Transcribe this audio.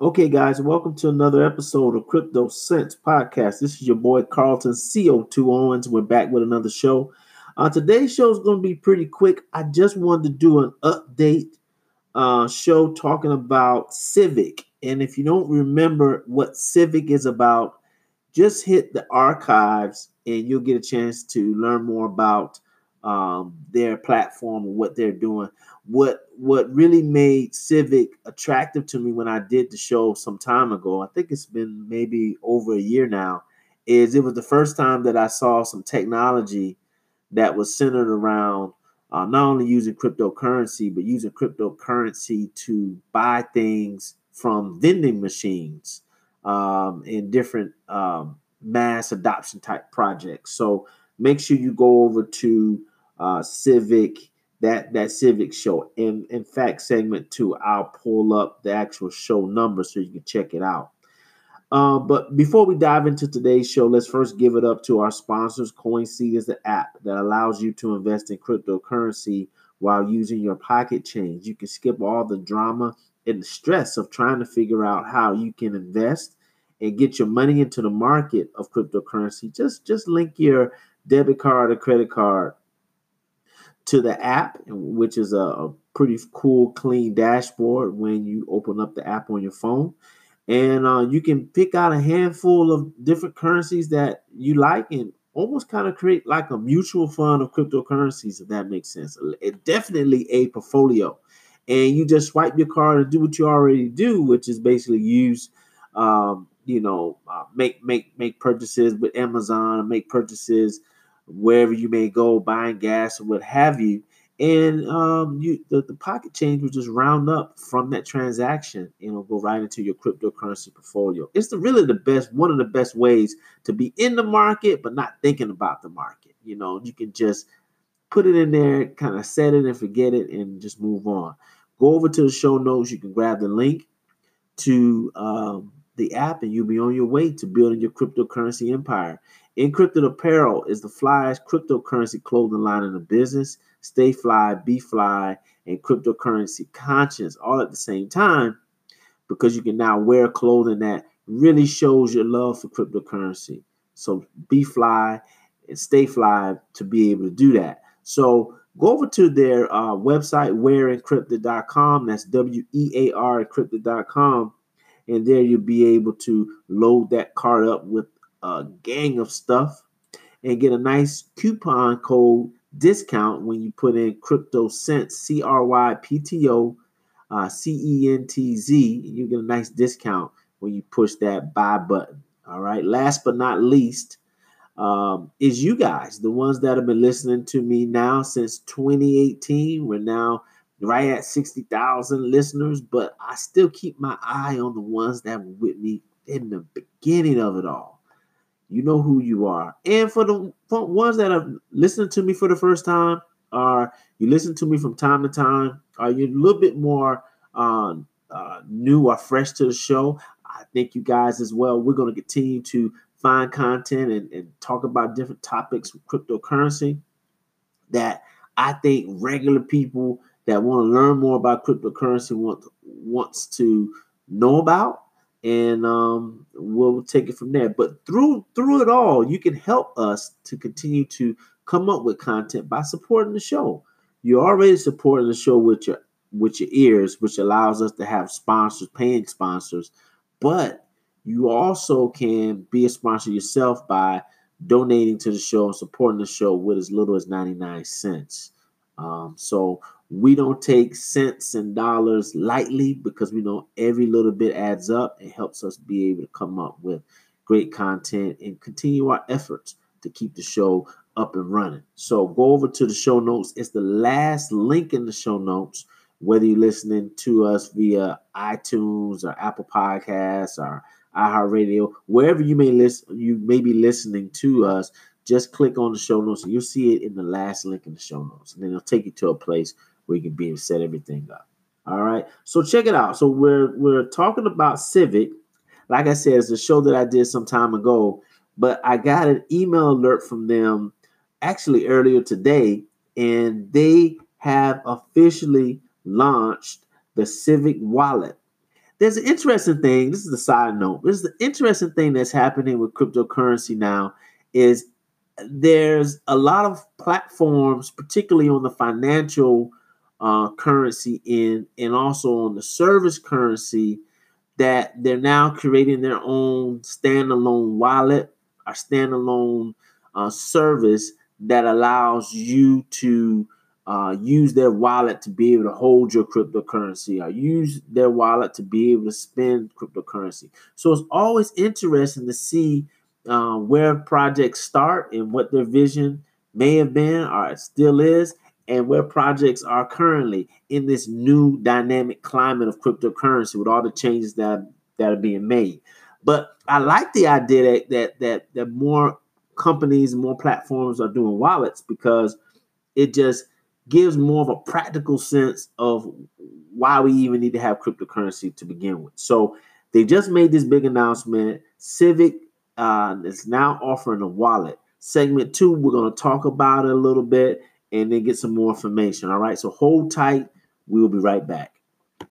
Okay, guys, welcome to another episode of Crypto Sense Podcast. This is your boy Carlton CO2 Owens. We're back with another show. Uh, today's show is going to be pretty quick. I just wanted to do an update uh, show talking about Civic. And if you don't remember what Civic is about, just hit the archives and you'll get a chance to learn more about um, their platform what they're doing. What what really made Civic attractive to me when I did the show some time ago, I think it's been maybe over a year now, is it was the first time that I saw some technology that was centered around uh, not only using cryptocurrency, but using cryptocurrency to buy things from vending machines um, in different um, mass adoption type projects. So make sure you go over to uh, Civic that that Civic show. In in fact, segment two, I'll pull up the actual show number so you can check it out. Uh, but before we dive into today's show, let's first give it up to our sponsors. CoinSeed is the app that allows you to invest in cryptocurrency while using your pocket change. You can skip all the drama and the stress of trying to figure out how you can invest and get your money into the market of cryptocurrency. Just just link your debit card or credit card to the app, which is a, pretty cool, clean dashboard when you open up the app on your phone. And uh, you can pick out a handful of different currencies that you like and almost kind of create like a mutual fund of cryptocurrencies, if that makes sense. It definitely a portfolio. And you just swipe your card and do what you already do, which is basically use, um, you know, uh, make make make purchases with Amazon, make purchases wherever you may go, buying gas or what have you. And um, you the, the pocket change will just round up from that transaction and it'll go right into your cryptocurrency portfolio. It's the, really the best, one of the best ways to be in the market, but not thinking about the market. You know, you can just put it in there, kind of set it and forget it, and just move on. Go over to the show notes. You can grab the link to um, the app, and you'll be on your way to building your cryptocurrency empire. Encrypted Apparel is the flyest cryptocurrency clothing line in the business. Stay fly, be fly, and cryptocurrency conscious all at the same time because you can now wear clothing that really shows your love for cryptocurrency. So be fly and stay fly to be able to do that. So go over to their uh, website, wearencrypted.com. That's W E A R encrypted.com. And there you'll be able to load that card up with a gang of stuff and get a nice coupon code discount when you put in crypto sense C R Y P T O uh, C E N T Z. You get a nice discount when you push that buy button. All right. Last but not least, um, is you guys, the ones that have been listening to me now since 2018. We're now right at 60,000 listeners, but I still keep my eye on the ones that were with me in the beginning of it all. You know who you are. And for the for ones that are listening to me for the first time, or you listen to me from time to time, are you a little bit more uh, uh, new or fresh to the show? I thank you guys as well. We're going to continue to find content and, and talk about different topics with cryptocurrency that I think regular people that want to learn more about cryptocurrency want wants to know about and um, we'll take it from there. But through through it all, you can help us to continue to come up with content by supporting the show. You're already supporting the show with your with your ears, which allows us to have sponsors, paying sponsors. But you also can be a sponsor yourself by donating to the show and supporting the show with as little as 99 cents. Um, so we don't take cents and dollars lightly because we know every little bit adds up. It helps us be able to come up with great content and continue our efforts to keep the show up and running. So go over to the show notes. It's the last link in the show notes. Whether you're listening to us via iTunes or Apple Podcasts or iHeartRadio, wherever you may listen, you may be listening to us. Just click on the show notes and you'll see it in the last link in the show notes, and then it'll take you to a place where you can be to set everything up. All right. So check it out. So we're we're talking about Civic. Like I said, it's a show that I did some time ago, but I got an email alert from them actually earlier today, and they have officially launched the Civic wallet. there's an interesting thing. This is the side note. This is the interesting thing that's happening with cryptocurrency now is there's a lot of platforms, particularly on the financial uh, currency in and also on the service currency, that they're now creating their own standalone wallet or standalone uh, service that allows you to uh, use their wallet to be able to hold your cryptocurrency or use their wallet to be able to spend cryptocurrency. So it's always interesting to see uh, where projects start and what their vision may have been or still is, and where projects are currently in this new dynamic climate of cryptocurrency with all the changes that that are being made. But I like the idea that that that, that more companies more platforms are doing wallets because it just gives more of a practical sense of why we even need to have cryptocurrency to begin with. So they just made this big announcement. Civic uh, is now offering a wallet. Segment two, we're going to talk about it a little bit and then get some more information. All right, so hold tight. We will be right back.